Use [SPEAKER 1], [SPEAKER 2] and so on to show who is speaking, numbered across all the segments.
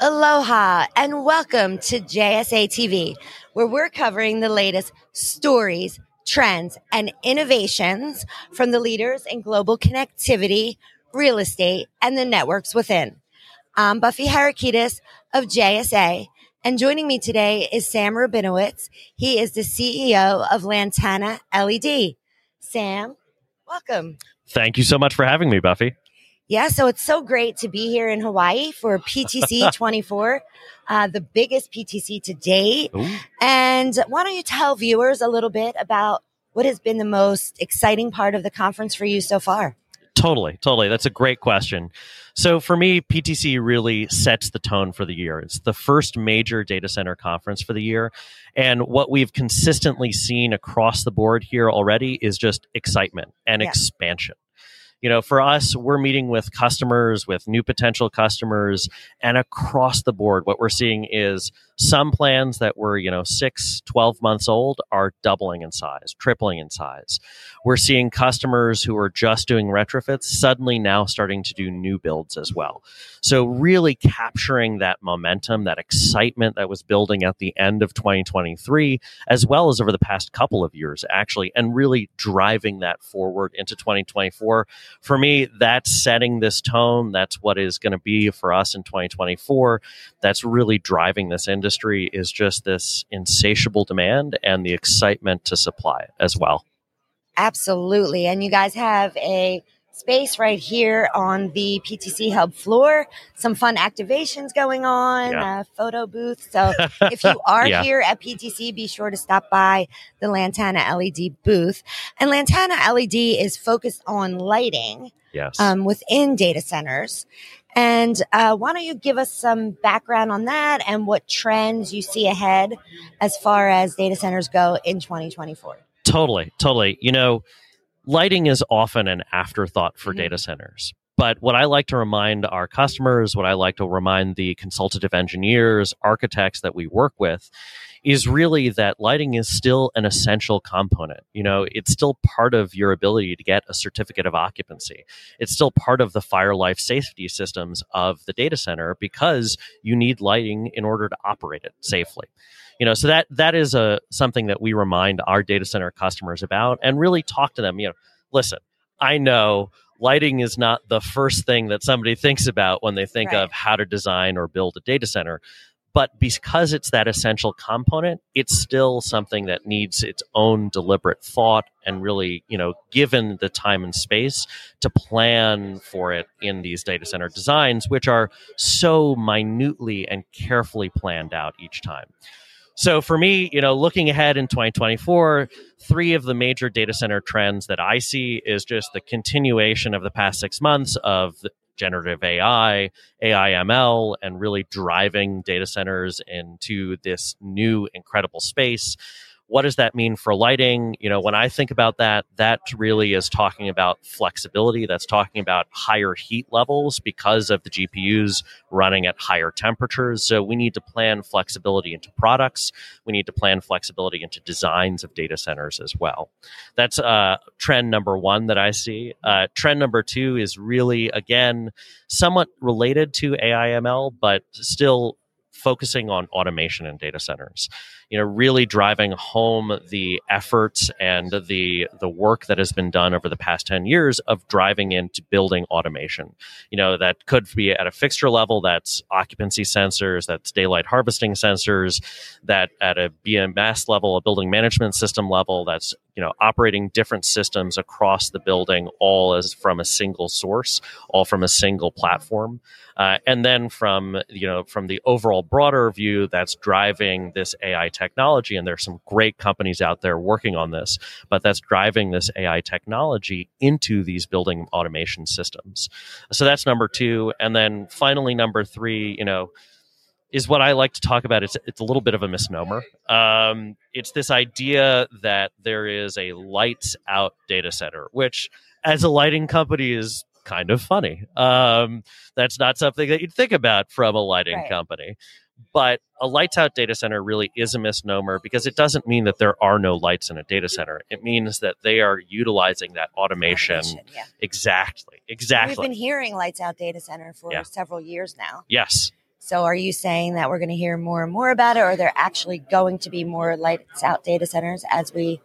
[SPEAKER 1] Aloha and welcome to JSA TV, where we're covering the latest stories, trends, and innovations from the leaders in global connectivity, real estate, and the networks within. I'm Buffy Harakidas of JSA, and joining me today is Sam Rabinowitz. He is the CEO of Lantana LED. Sam, welcome.
[SPEAKER 2] Thank you so much for having me, Buffy.
[SPEAKER 1] Yeah, so it's so great to be here in Hawaii for PTC 24, uh, the biggest PTC to date. Ooh. And why don't you tell viewers a little bit about what has been the most exciting part of the conference for you so far?
[SPEAKER 2] Totally, totally. That's a great question. So for me, PTC really sets the tone for the year. It's the first major data center conference for the year. And what we've consistently seen across the board here already is just excitement and yeah. expansion you know, for us, we're meeting with customers, with new potential customers, and across the board, what we're seeing is some plans that were, you know, six, 12 months old are doubling in size, tripling in size. We're seeing customers who are just doing retrofits suddenly now starting to do new builds as well. So, really capturing that momentum, that excitement that was building at the end of 2023, as well as over the past couple of years, actually, and really driving that forward into 2024. For me, that's setting this tone. That's what is going to be for us in 2024. That's really driving this industry industry is just this insatiable demand and the excitement to supply it as well.
[SPEAKER 1] Absolutely. And you guys have a space right here on the PTC Hub floor. Some fun activations going on, yeah. a photo booth. So if you are yeah. here at PTC, be sure to stop by the Lantana LED booth. And Lantana LED is focused on lighting
[SPEAKER 2] yes.
[SPEAKER 1] um, within data centers. And uh, why don't you give us some background on that and what trends you see ahead as far as data centers go in 2024?
[SPEAKER 2] Totally, totally. You know, lighting is often an afterthought for mm-hmm. data centers. But what I like to remind our customers, what I like to remind the consultative engineers, architects that we work with, is really that lighting is still an essential component. You know, it's still part of your ability to get a certificate of occupancy. It's still part of the fire life safety systems of the data center because you need lighting in order to operate it safely you know so that that is a something that we remind our data center customers about and really talk to them you know listen i know lighting is not the first thing that somebody thinks about when they think right. of how to design or build a data center. But because it's that essential component, it's still something that needs its own deliberate thought and really, you know, given the time and space to plan for it in these data center designs, which are so minutely and carefully planned out each time. So for me, you know, looking ahead in 2024, three of the major data center trends that I see is just the continuation of the past six months of generative AI, AIML, and really driving data centers into this new incredible space what does that mean for lighting? You know, when I think about that, that really is talking about flexibility. That's talking about higher heat levels because of the GPUs running at higher temperatures. So we need to plan flexibility into products. We need to plan flexibility into designs of data centers as well. That's uh, trend number one that I see. Uh, trend number two is really, again, somewhat related to AIML, but still focusing on automation in data centers you know really driving home the efforts and the the work that has been done over the past 10 years of driving into building automation. You know that could be at a fixture level that's occupancy sensors that's daylight harvesting sensors that at a bms level a building management system level that's you know operating different systems across the building all as from a single source all from a single platform. Uh, and then from you know from the overall broader view that's driving this ai technology and there's some great companies out there working on this but that's driving this ai technology into these building automation systems. So that's number two. And then finally number three you know is what I like to talk about. It's it's a little bit of a misnomer. Um, it's this idea that there is a lights out data center, which as a lighting company is kind of funny. Um, that's not something that you'd think about from a lighting right. company. But a lights out data center really is a misnomer because it doesn't mean that there are no lights in a data center. It means that they are utilizing that automation. automation yeah. Exactly. Exactly.
[SPEAKER 1] We've been hearing lights out data center for yeah. several years now.
[SPEAKER 2] Yes.
[SPEAKER 1] So are you saying that we're going to hear more and more about it, or are there actually going to be more lights out data centers as we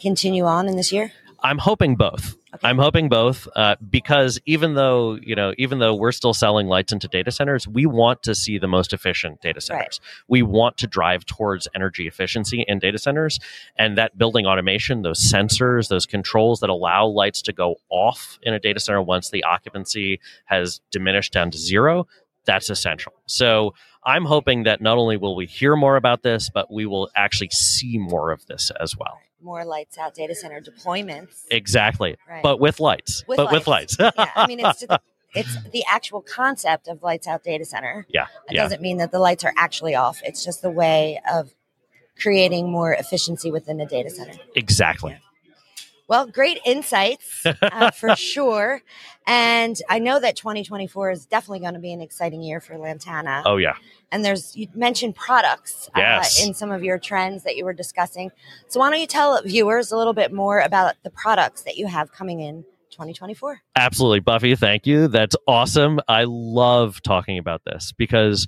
[SPEAKER 1] continue on in this year?
[SPEAKER 2] I'm hoping both.
[SPEAKER 1] Okay.
[SPEAKER 2] I'm hoping both uh, because even though you know, even though we're still selling lights into data centers, we want to see the most efficient data centers. We want to drive towards energy efficiency in data centers, and that building automation, those sensors, those controls that allow lights to go off in a data center once the occupancy has diminished down to zero. That's essential. So I'm hoping that not only will we hear more about this, but we will actually see more of this as well.
[SPEAKER 1] More lights out data center deployments.
[SPEAKER 2] Exactly.
[SPEAKER 1] Right.
[SPEAKER 2] But with lights.
[SPEAKER 1] With
[SPEAKER 2] but with
[SPEAKER 1] lights.
[SPEAKER 2] lights.
[SPEAKER 1] yeah, I mean, it's just, it's the actual concept of lights out data center.
[SPEAKER 2] yeah.
[SPEAKER 1] It
[SPEAKER 2] Yeah.
[SPEAKER 1] doesn't mean that the lights are actually off. It's just the way of creating more efficiency within the data center.
[SPEAKER 2] Exactly.
[SPEAKER 1] Well, great insights uh, for sure. And I know that 2024 is definitely going to be an exciting year for Lantana.
[SPEAKER 2] Oh yeah.
[SPEAKER 1] And there's, you mentioned products
[SPEAKER 2] Yes.
[SPEAKER 1] uh, in some of your trends that you were discussing. So why don't you tell viewers a little bit more about the products that you have coming in 2024?
[SPEAKER 2] Absolutely, Buffy. Thank you. That's awesome. I love talking about this because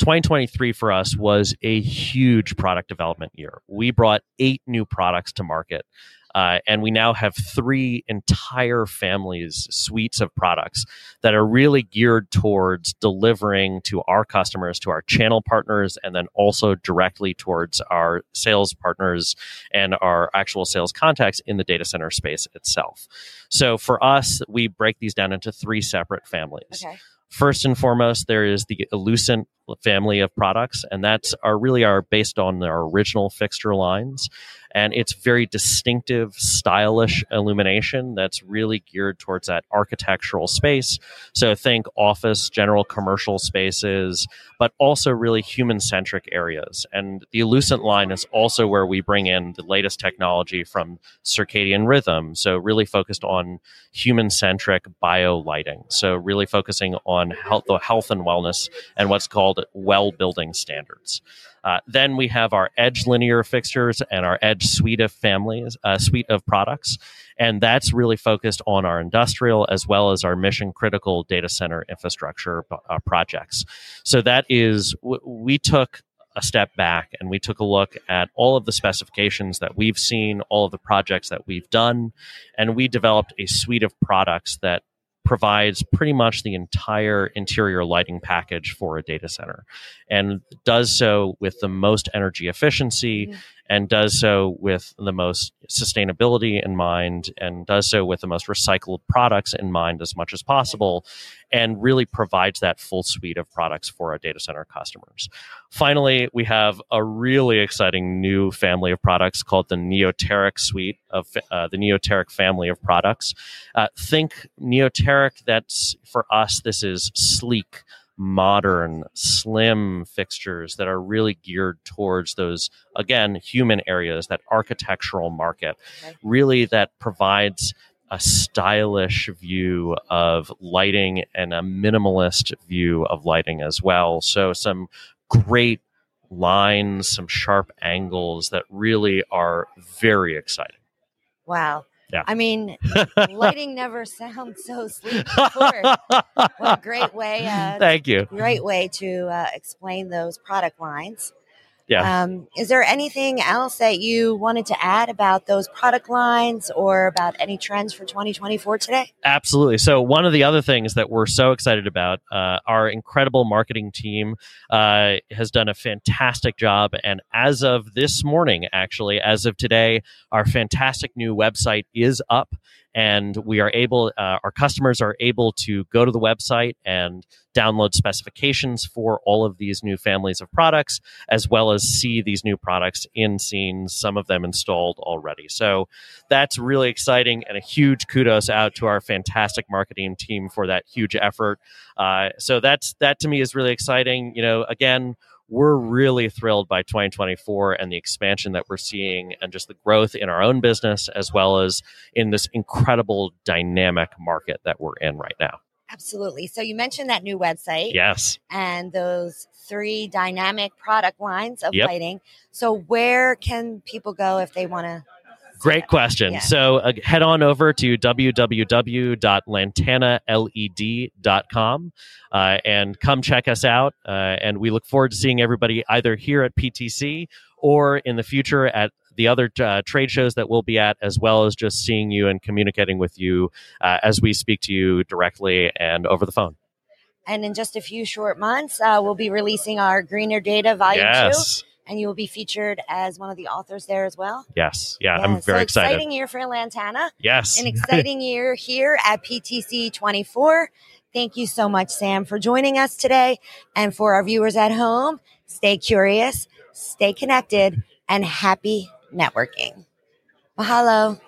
[SPEAKER 2] 2023 for us was a huge product development year. We brought eight new products to market. Uh, and we now have three entire families, suites of products that are really geared towards delivering to our customers, to our channel partners, and then also directly towards our sales partners and our actual sales contacts in the data center space itself. So for us, we break these down into three separate families.
[SPEAKER 1] Okay.
[SPEAKER 2] First and foremost, there is the Illucent family of products, and that's are really are based on our original fixture lines. And it's very distinctive, stylish illumination that's really geared towards that architectural space. So think office, general commercial spaces, but also really human centric areas. And the Illucent line is also where we bring in the latest technology from circadian rhythm. So really focused on human centric bio lighting. So really focusing on health, the health and wellness and what's called well building standards. Uh, then we have our Edge linear fixtures and our Edge suite of families, uh, suite of products, and that's really focused on our industrial as well as our mission critical data center infrastructure uh, projects. So that is we took a step back and we took a look at all of the specifications that we've seen, all of the projects that we've done, and we developed a suite of products that provides pretty much the entire interior lighting package for a data center and does so with the most energy efficiency
[SPEAKER 1] Mhm.
[SPEAKER 2] And does so with the most sustainability in mind and does so with the most recycled products in mind as much as possible and really provides that full suite of products for our data center customers. Finally, we have a really exciting new family of products called the Neoteric suite of uh, the Neoteric family of products. Uh, think Neoteric, that's for us, this is sleek, modern, slim fixtures that are really geared towards those, again, human areas, that architectural market, really that provides a stylish view of lighting and a minimalist view of lighting as well. So, some great lines, some sharp angles that really are very exciting.
[SPEAKER 1] Wow.
[SPEAKER 2] Yeah.
[SPEAKER 1] I mean, lighting never sounds so sleek before. what a great way, uh,
[SPEAKER 2] Thank you.
[SPEAKER 1] great way to uh, explain those product lines.
[SPEAKER 2] Yeah.
[SPEAKER 1] Um, is there anything else that you wanted to add about those product lines or about any trends for 2024 today?
[SPEAKER 2] Absolutely. So, one of the other things that we're so excited about, uh, our incredible marketing team uh, has done a fantastic job. And as of this morning, actually, as of today, our fantastic new website is up. And we are able, uh, our customers are able to go to the website and download specifications for all of these new families of products, as well as see these new products in scenes, some of them installed already. So, that's really exciting and a huge kudos out to our fantastic marketing team for that huge effort. Uh, so that's that to me is really exciting. You know, again, we're really thrilled by 2024 and the expansion that we're seeing and just the growth in our own business as well as in this incredible dynamic market that we're in right now.
[SPEAKER 1] Absolutely. So you mentioned that new website
[SPEAKER 2] Yes.
[SPEAKER 1] and those three dynamic product lines of
[SPEAKER 2] Yep.
[SPEAKER 1] lighting. So where can people go if they want to
[SPEAKER 2] Great question.
[SPEAKER 1] Yeah.
[SPEAKER 2] So uh, head on over to www.lantanaled.com uh, and come check us out. Uh, and we look forward to seeing everybody either here at PTC or in the future at the other uh, trade shows that we'll be at, as well as just seeing you and communicating with you uh, as we speak to you directly and over the phone.
[SPEAKER 1] And in just a few short months, uh, we'll be releasing our Greener Data Volume
[SPEAKER 2] yes.
[SPEAKER 1] 2, and you will be featured as one of the authors there as well.
[SPEAKER 2] Yes. Yeah,
[SPEAKER 1] Yeah,
[SPEAKER 2] I'm very
[SPEAKER 1] so
[SPEAKER 2] excited.
[SPEAKER 1] Exciting year for Lantana.
[SPEAKER 2] Yes.
[SPEAKER 1] An exciting year here at PTC 24. Thank you so much, Sam, for joining us today. And for our viewers at home, stay curious, stay connected, and happy networking. Mahalo.